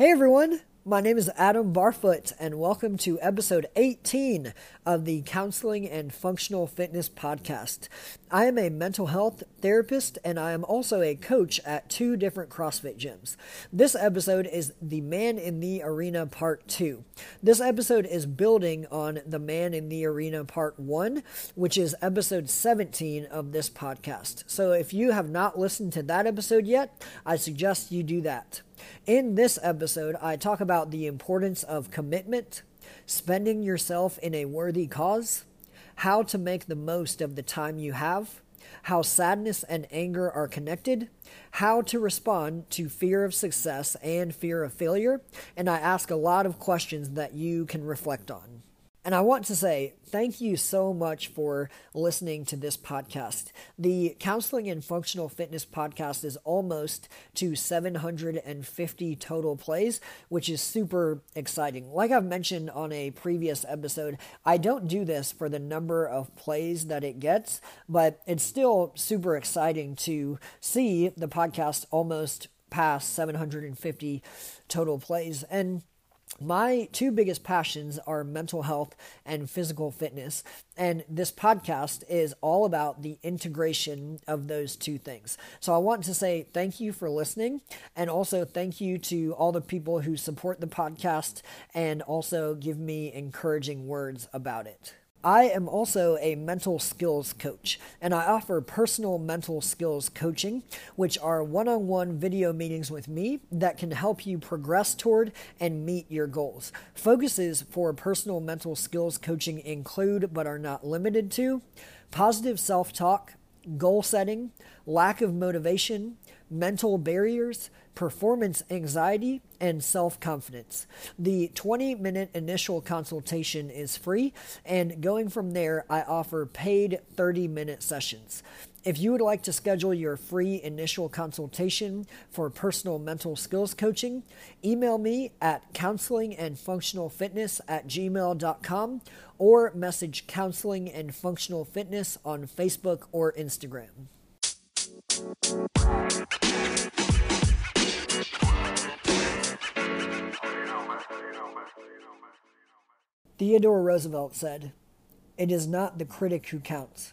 Hey everyone, my name is Adam Barfoot, and welcome to episode 18 of the Counseling and Functional Fitness Podcast. I am a mental health therapist, and I am also a coach at two different CrossFit gyms. This episode is the Man in the Arena Part 2. This episode is building on the Man in the Arena Part 1, which is episode 17 of this podcast. So if you have not listened to that episode yet, I suggest you do that. In this episode, I talk about the importance of commitment, spending yourself in a worthy cause, how to make the most of the time you have, how sadness and anger are connected, how to respond to fear of success and fear of failure, and I ask a lot of questions that you can reflect on. And I want to say thank you so much for listening to this podcast. The Counseling and Functional Fitness podcast is almost to 750 total plays, which is super exciting. Like I've mentioned on a previous episode, I don't do this for the number of plays that it gets, but it's still super exciting to see the podcast almost past 750 total plays. And my two biggest passions are mental health and physical fitness. And this podcast is all about the integration of those two things. So I want to say thank you for listening. And also thank you to all the people who support the podcast and also give me encouraging words about it. I am also a mental skills coach, and I offer personal mental skills coaching, which are one on one video meetings with me that can help you progress toward and meet your goals. Focuses for personal mental skills coaching include, but are not limited to, positive self talk, goal setting, lack of motivation, mental barriers, performance anxiety, and self confidence. The 20 minute initial consultation is free, and going from there, I offer paid 30 minute sessions. If you would like to schedule your free initial consultation for personal mental skills coaching, email me at counselingandfunctionalfitness at gmail.com or message counseling and functional fitness on Facebook or Instagram. Theodore Roosevelt said, It is not the critic who counts,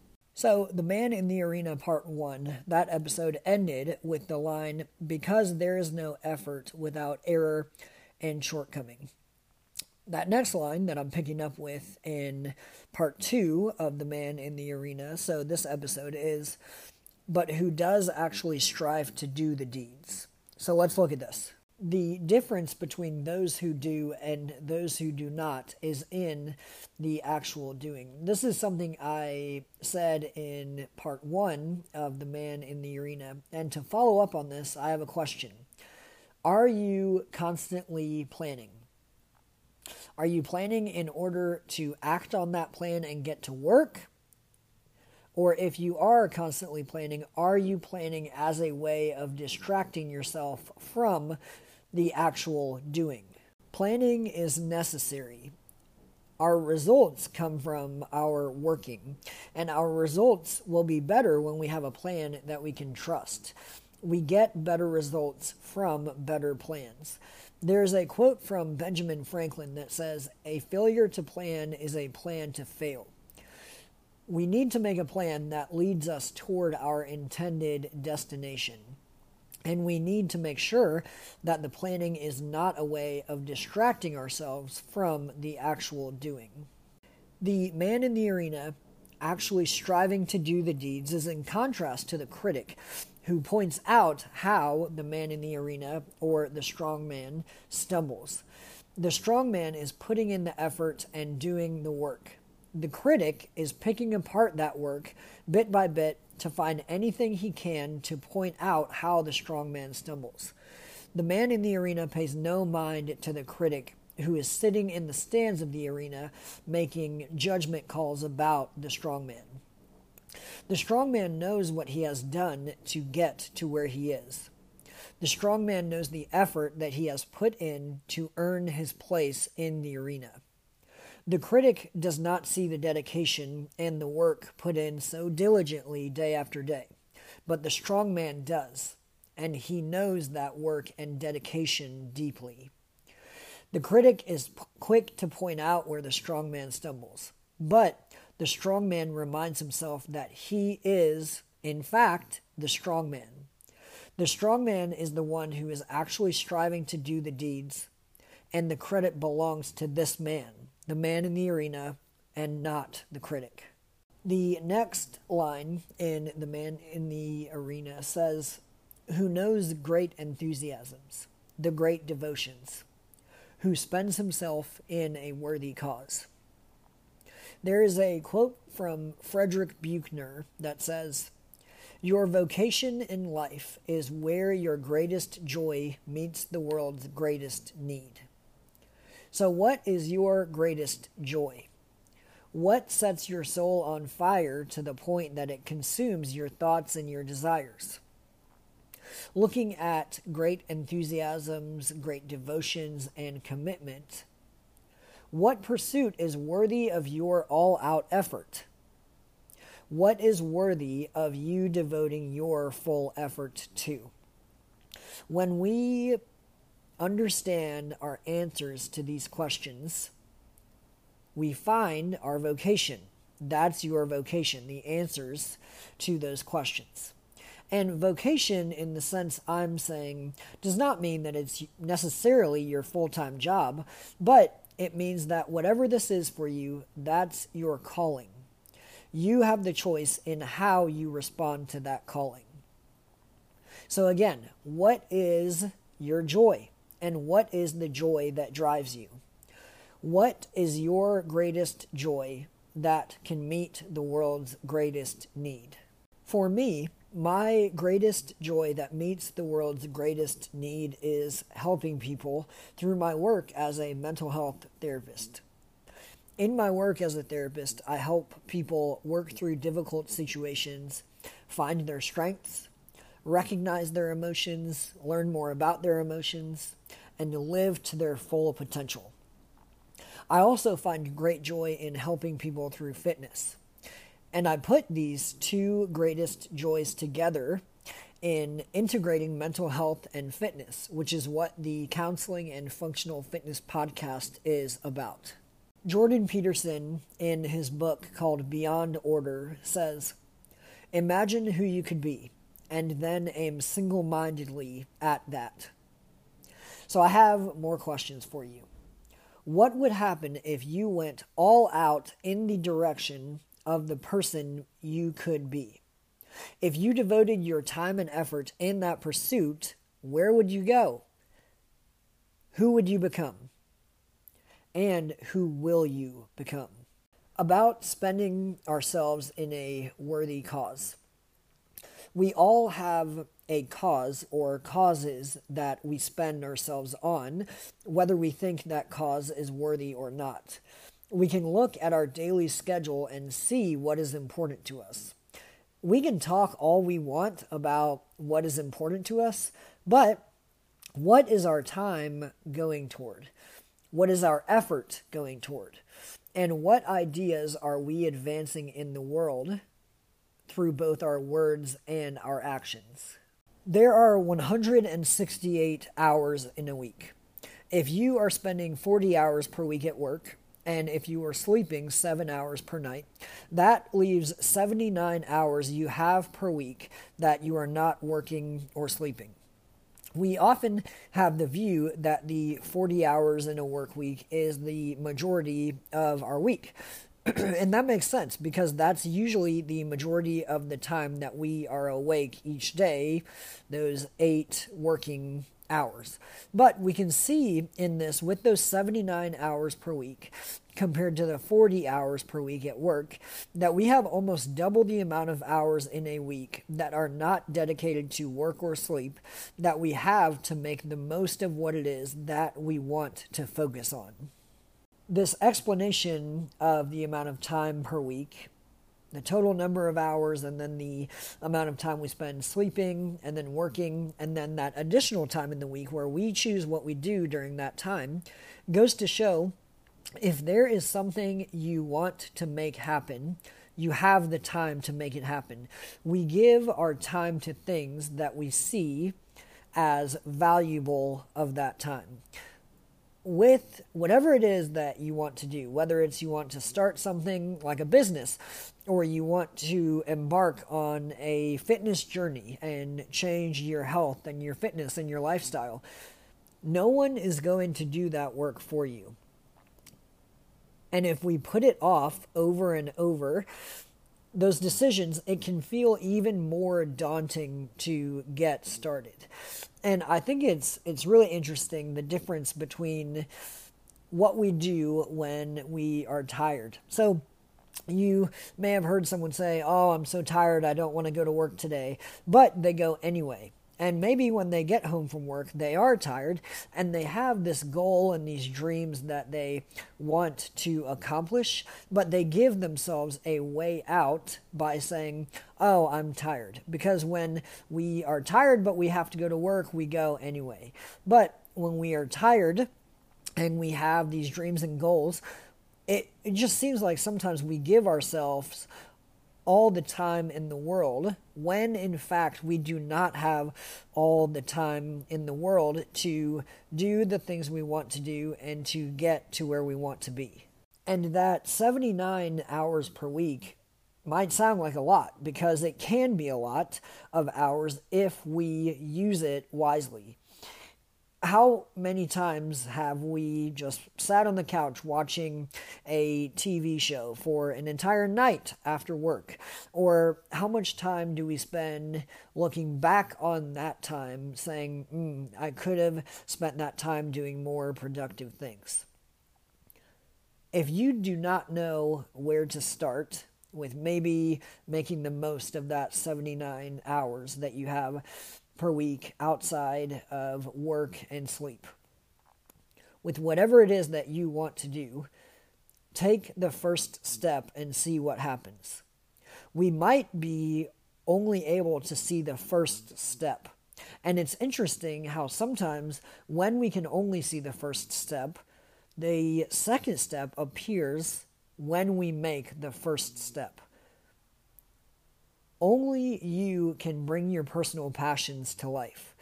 So, The Man in the Arena Part 1, that episode ended with the line, Because there is no effort without error and shortcoming. That next line that I'm picking up with in Part 2 of The Man in the Arena, so this episode is, But who does actually strive to do the deeds. So, let's look at this the difference between those who do and those who do not is in the actual doing. This is something I said in part one of The Man in the Arena. And to follow up on this, I have a question Are you constantly planning? Are you planning in order to act on that plan and get to work? Or if you are constantly planning, are you planning as a way of distracting yourself from the actual doing. Planning is necessary. Our results come from our working, and our results will be better when we have a plan that we can trust. We get better results from better plans. There's a quote from Benjamin Franklin that says, A failure to plan is a plan to fail. We need to make a plan that leads us toward our intended destination. And we need to make sure that the planning is not a way of distracting ourselves from the actual doing. The man in the arena actually striving to do the deeds is in contrast to the critic who points out how the man in the arena or the strong man stumbles. The strong man is putting in the effort and doing the work. The critic is picking apart that work bit by bit to find anything he can to point out how the strong man stumbles. The man in the arena pays no mind to the critic who is sitting in the stands of the arena making judgment calls about the strong man. The strong man knows what he has done to get to where he is. The strong man knows the effort that he has put in to earn his place in the arena. The critic does not see the dedication and the work put in so diligently day after day, but the strong man does, and he knows that work and dedication deeply. The critic is p- quick to point out where the strong man stumbles, but the strong man reminds himself that he is, in fact, the strong man. The strong man is the one who is actually striving to do the deeds, and the credit belongs to this man, the man in the arena, and not the critic. The next line in The Man in the Arena says, Who knows great enthusiasms, the great devotions, who spends himself in a worthy cause. There is a quote from Frederick Buechner that says, Your vocation in life is where your greatest joy meets the world's greatest need. So, what is your greatest joy? What sets your soul on fire to the point that it consumes your thoughts and your desires? Looking at great enthusiasms, great devotions, and commitment, what pursuit is worthy of your all out effort? What is worthy of you devoting your full effort to? When we understand our answers to these questions, we find our vocation. That's your vocation, the answers to those questions. And vocation, in the sense I'm saying, does not mean that it's necessarily your full time job, but it means that whatever this is for you, that's your calling. You have the choice in how you respond to that calling. So, again, what is your joy? And what is the joy that drives you? What is your greatest joy that can meet the world's greatest need? For me, my greatest joy that meets the world's greatest need is helping people through my work as a mental health therapist. In my work as a therapist, I help people work through difficult situations, find their strengths, recognize their emotions, learn more about their emotions, and to live to their full potential. I also find great joy in helping people through fitness. And I put these two greatest joys together in integrating mental health and fitness, which is what the Counseling and Functional Fitness podcast is about. Jordan Peterson, in his book called Beyond Order, says Imagine who you could be and then aim single mindedly at that. So I have more questions for you. What would happen if you went all out in the direction of the person you could be? If you devoted your time and effort in that pursuit, where would you go? Who would you become? And who will you become? About spending ourselves in a worthy cause we all have a cause or causes that we spend ourselves on, whether we think that cause is worthy or not. We can look at our daily schedule and see what is important to us. We can talk all we want about what is important to us, but what is our time going toward? What is our effort going toward? And what ideas are we advancing in the world through both our words and our actions. There are 168 hours in a week. If you are spending 40 hours per week at work, and if you are sleeping seven hours per night, that leaves 79 hours you have per week that you are not working or sleeping. We often have the view that the 40 hours in a work week is the majority of our week. and that makes sense because that's usually the majority of the time that we are awake each day, those eight working hours. But we can see in this with those 79 hours per week compared to the 40 hours per week at work that we have almost double the amount of hours in a week that are not dedicated to work or sleep that we have to make the most of what it is that we want to focus on this explanation of the amount of time per week, the total number of hours, and then the amount of time we spend sleeping and then working, and then that additional time in the week where we choose what we do during that time, goes to show if there is something you want to make happen, you have the time to make it happen. We give our time to things that we see as valuable of that time with whatever it is that you want to do, whether it's you want to start something like a business or you want to embark on a fitness journey and change your health and your fitness and your lifestyle, no one is going to do that work for you. And if we put it off over and over, those decisions, it can feel even more daunting to get started. And I think it's it's really interesting the difference between what we do when we are tired. So you may have heard someone say, "Oh, I'm so tired, I don't want to go to work today," but they go anyway. And maybe when they get home from work, they are tired and they have this goal and these dreams that they want to accomplish, but they give themselves a way out by saying, Oh, I'm tired. Because when we are tired but we have to go to work, we go anyway. But when we are tired and we have these dreams and goals, it, it just seems like sometimes we give ourselves all the time in the world when in fact we do not have all the time in the world to do the things we want to do and to get to where we want to be. And that 79 hours per week might sound like a lot because it can be a lot of hours if we use it wisely how many times have we just sat on the couch watching a TV show for an entire night after work? Or how much time do we spend looking back on that time saying, mm, I could have spent that time doing more productive things? If you do not know where to start, with maybe making the most of that 79 hours that you have per week outside of work and sleep. With whatever it is that you want to do, take the first step and see what happens. We might be only able to see the first step. And it's interesting how sometimes when we can only see the first step, the second step appears when we make the first step. Only you can bring your personal passions to life.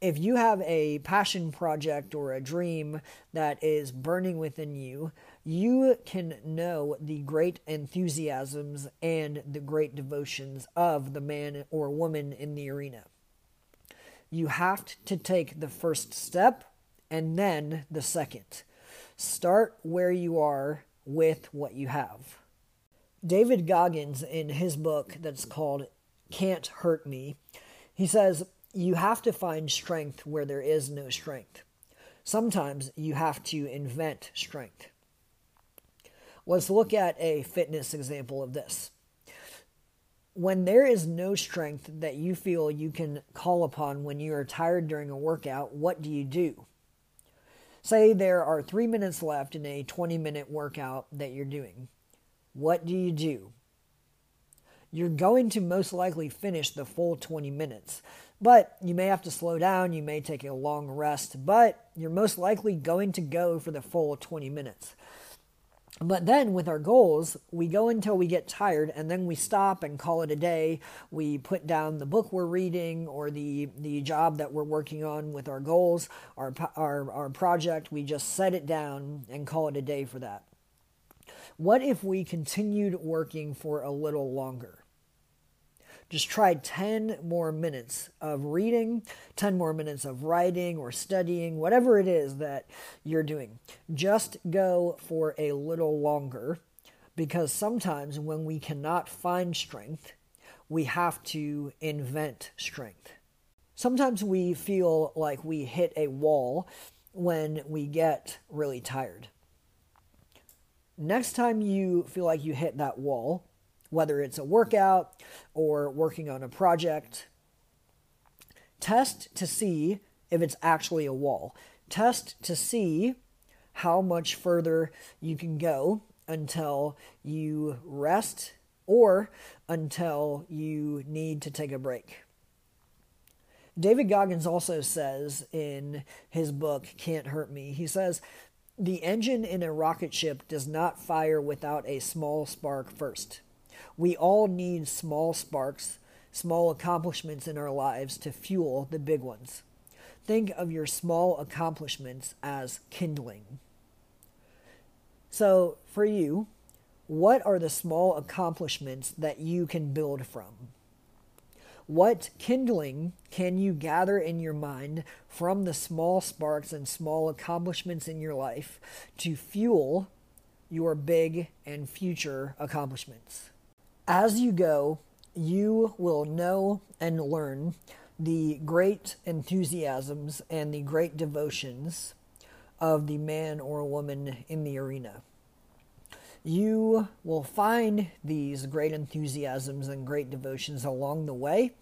If you have a passion project or a dream that is burning within you, you can know the great enthusiasms and the great devotions of the man or woman in the arena. You have to take the first step and then the second. Start where you are with what you have. David Goggins, in his book that's called Can't Hurt Me, he says, You have to find strength where there is no strength. Sometimes you have to invent strength. Let's look at a fitness example of this. When there is no strength that you feel you can call upon when you are tired during a workout, what do you do? Say there are three minutes left in a 20 minute workout that you're doing what do you do? You're going to most likely finish the full 20 minutes, but you may have to slow down, you may take a long rest, but you're most likely going to go for the full 20 minutes. But then with our goals, we go until we get tired and then we stop and call it a day. We put down the book we're reading or the, the job that we're working on with our goals, our, our, our project. We just set it down and call it a day for that. What if we continued working for a little longer? Just try 10 more minutes of reading, 10 more minutes of writing or studying, whatever it is that you're doing. Just go for a little longer because sometimes when we cannot find strength, we have to invent strength. Sometimes we feel like we hit a wall when we get really tired. Next time you feel like you hit that wall, whether it's a workout or working on a project, test to see if it's actually a wall. Test to see how much further you can go until you rest or until you need to take a break. David Goggins also says in his book, Can't Hurt Me, he says, The engine in a rocket ship does not fire without a small spark first. We all need small sparks, small accomplishments in our lives to fuel the big ones. Think of your small accomplishments as kindling. So, for you, what are the small accomplishments that you can build from? What kindling can you gather in your mind from the small sparks and small accomplishments in your life to fuel your big and future accomplishments? As you go, you will know and learn the great enthusiasms and the great devotions of the man or woman in the arena you will find these great enthusiasms and great devotions along the way,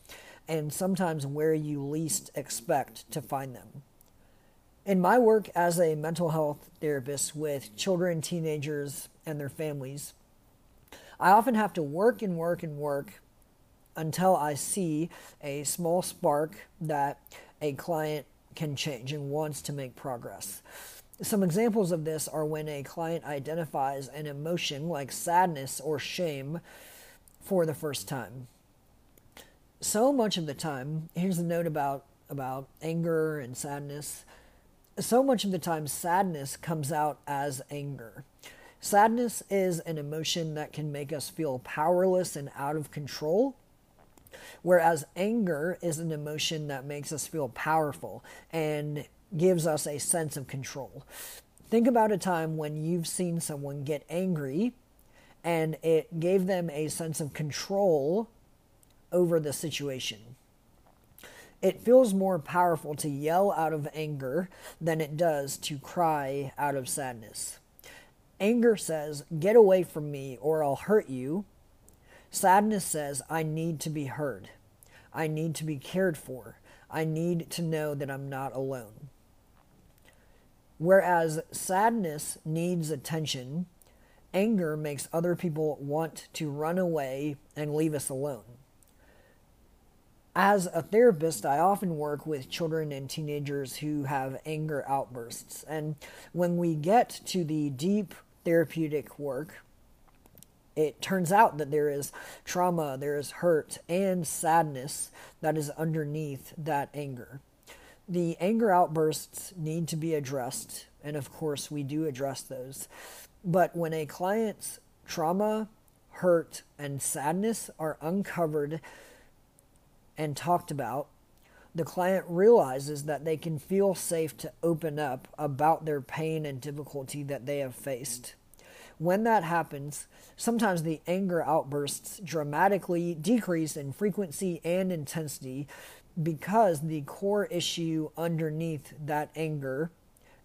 and sometimes where you least expect to find them. In my work as a mental health therapist with children, teenagers, and their families, I often have to work and work and work until I see a small spark that a client can change and wants to make progress. Some examples of this are when a client identifies an emotion like sadness or shame for the first time. So much of the time, here's a note about, about anger and sadness. So much of the time, sadness comes out as anger. Sadness is an emotion that can make us feel powerless and out of control, whereas anger is an emotion that makes us feel powerful and gives us a sense of control. Think about a time when you've seen someone get angry and it gave them a sense of control over the situation. It feels more powerful to yell out of anger than it does to cry out of sadness. Anger says, Get away from me or I'll hurt you. Sadness says, I need to be heard. I need to be cared for. I need to know that I'm not alone. Whereas sadness needs attention, anger makes other people want to run away and leave us alone. As a therapist, I often work with children and teenagers who have anger outbursts. And when we get to the deep therapeutic work, it turns out that there is trauma, there is hurt, and sadness that is underneath that anger the anger outbursts need to be addressed, and of course, we do address those. But when a client's trauma, hurt, and sadness are uncovered and talked about, the client realizes that they can feel safe to open up about their pain and difficulty that they have faced. When that happens, sometimes the anger outbursts dramatically decrease in frequency and intensity because the core issue underneath that anger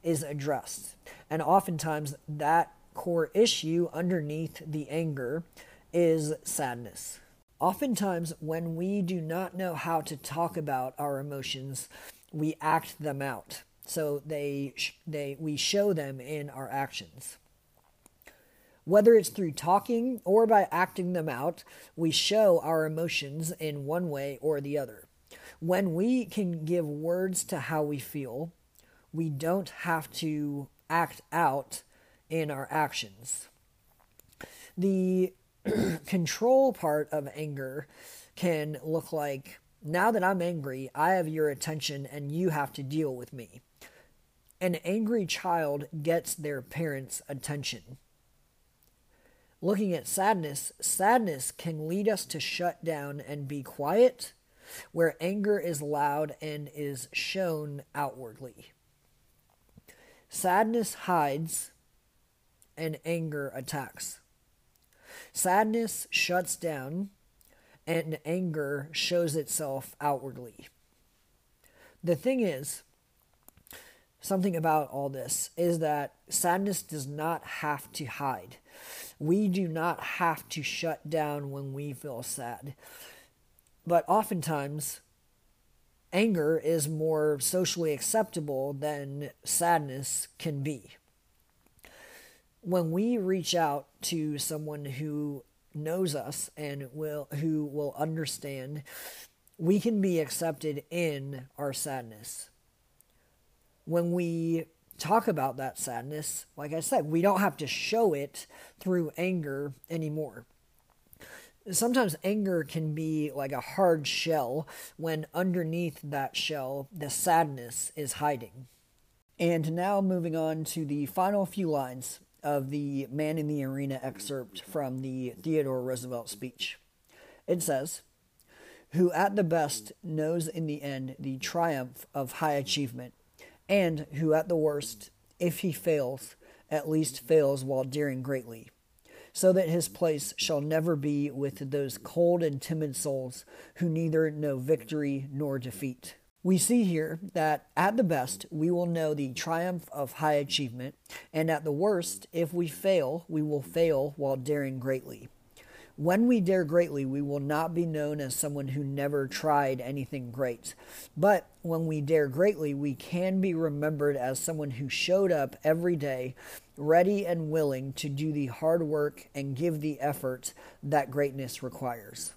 is addressed. And oftentimes, that core issue underneath the anger is sadness. Oftentimes, when we do not know how to talk about our emotions, we act them out. So they, they, we show them in our actions. Whether it's through talking or by acting them out, we show our emotions in one way or the other. When we can give words to how we feel, we don't have to act out in our actions. The control part of anger can look like now that I'm angry, I have your attention and you have to deal with me. An angry child gets their parents' attention. Looking at sadness, sadness can lead us to shut down and be quiet where anger is loud and is shown outwardly. Sadness hides and anger attacks. Sadness shuts down, and anger shows itself outwardly. The thing is, something about all this is that sadness does not have to hide. We do not have to shut down when we feel sad. But oftentimes, anger is more socially acceptable than sadness can be. When we reach out to someone who knows us and will who will understand, we can be accepted in our sadness when we talk about that sadness, like I said, we don't have to show it through anger anymore. Sometimes anger can be like a hard shell when underneath that shell, the sadness is hiding. And now moving on to the final few lines of the Man in the Arena excerpt from the Theodore Roosevelt speech. It says, Who at the best knows in the end the triumph of high achievement and who at the worst, if he fails, at least fails while daring greatly, so that his place shall never be with those cold and timid souls who neither know victory nor defeat. We see here that at the best, we will know the triumph of high achievement, and at the worst, if we fail, we will fail while daring greatly. When we dare greatly, we will not be known as someone who never tried anything great. But when we dare greatly, we can be remembered as someone who showed up every day, ready and willing to do the hard work and give the effort that greatness requires.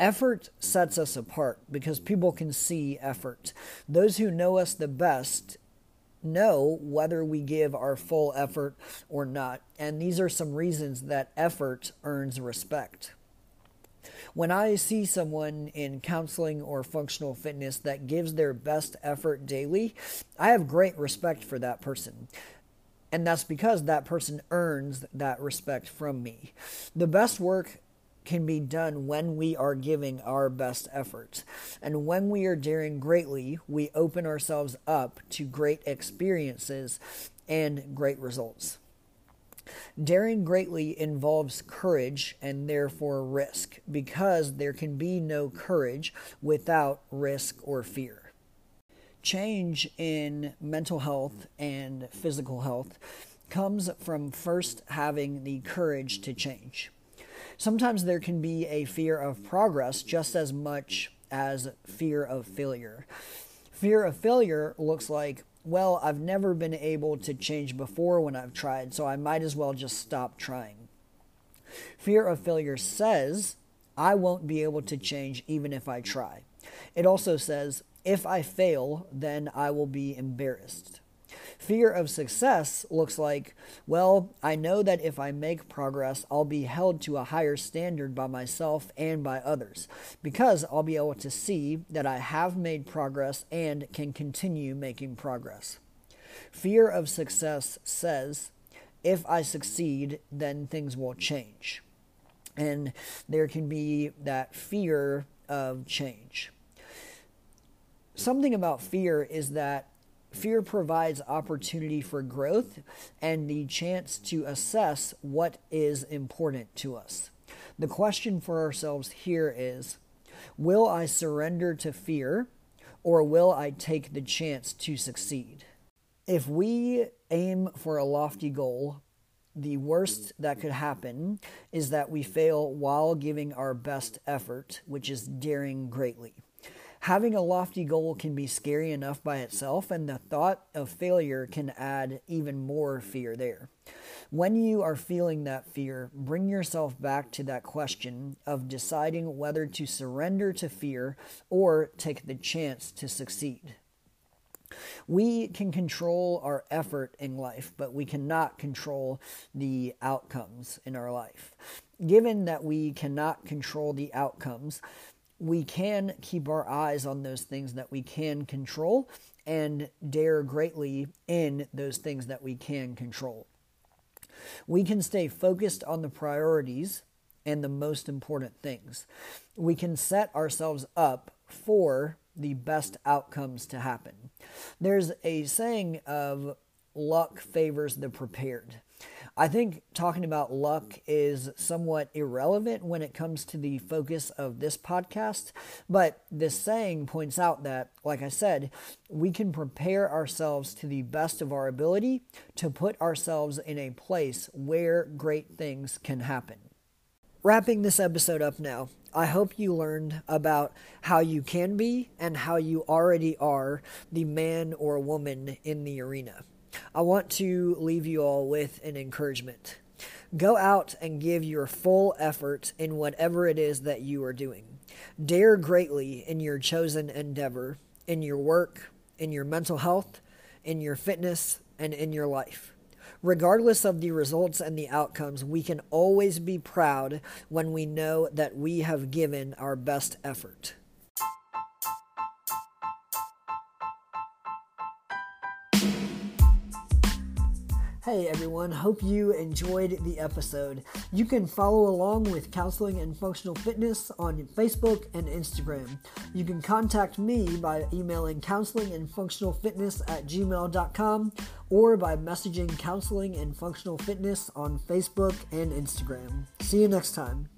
Effort sets us apart because people can see effort. Those who know us the best know whether we give our full effort or not. And these are some reasons that effort earns respect. When I see someone in counseling or functional fitness that gives their best effort daily, I have great respect for that person. And that's because that person earns that respect from me. The best work can be done when we are giving our best efforts. And when we are daring greatly, we open ourselves up to great experiences and great results. Daring greatly involves courage and therefore risk, because there can be no courage without risk or fear. Change in mental health and physical health comes from first having the courage to change. Sometimes there can be a fear of progress just as much as fear of failure. Fear of failure looks like, well, I've never been able to change before when I've tried, so I might as well just stop trying. Fear of failure says, I won't be able to change even if I try. It also says, if I fail, then I will be embarrassed. Fear of success looks like, well, I know that if I make progress, I'll be held to a higher standard by myself and by others, because I'll be able to see that I have made progress and can continue making progress. Fear of success says, if I succeed, then things will change. And there can be that fear of change. Something about fear is that Fear provides opportunity for growth and the chance to assess what is important to us. The question for ourselves here is Will I surrender to fear or will I take the chance to succeed? If we aim for a lofty goal, the worst that could happen is that we fail while giving our best effort, which is daring greatly. Having a lofty goal can be scary enough by itself, and the thought of failure can add even more fear there. When you are feeling that fear, bring yourself back to that question of deciding whether to surrender to fear or take the chance to succeed. We can control our effort in life, but we cannot control the outcomes in our life. Given that we cannot control the outcomes, we can keep our eyes on those things that we can control and dare greatly in those things that we can control. We can stay focused on the priorities and the most important things. We can set ourselves up for the best outcomes to happen. There's a saying of luck favors the prepared. I think talking about luck is somewhat irrelevant when it comes to the focus of this podcast, but this saying points out that, like I said, we can prepare ourselves to the best of our ability to put ourselves in a place where great things can happen. Wrapping this episode up now, I hope you learned about how you can be and how you already are the man or woman in the arena. I want to leave you all with an encouragement. Go out and give your full effort in whatever it is that you are doing. Dare greatly in your chosen endeavor, in your work, in your mental health, in your fitness, and in your life. Regardless of the results and the outcomes, we can always be proud when we know that we have given our best effort. Hey everyone, hope you enjoyed the episode. You can follow along with Counseling and Functional Fitness on Facebook and Instagram. You can contact me by emailing counseling and functional fitness at gmail.com or by messaging Counseling and Functional Fitness on Facebook and Instagram. See you next time.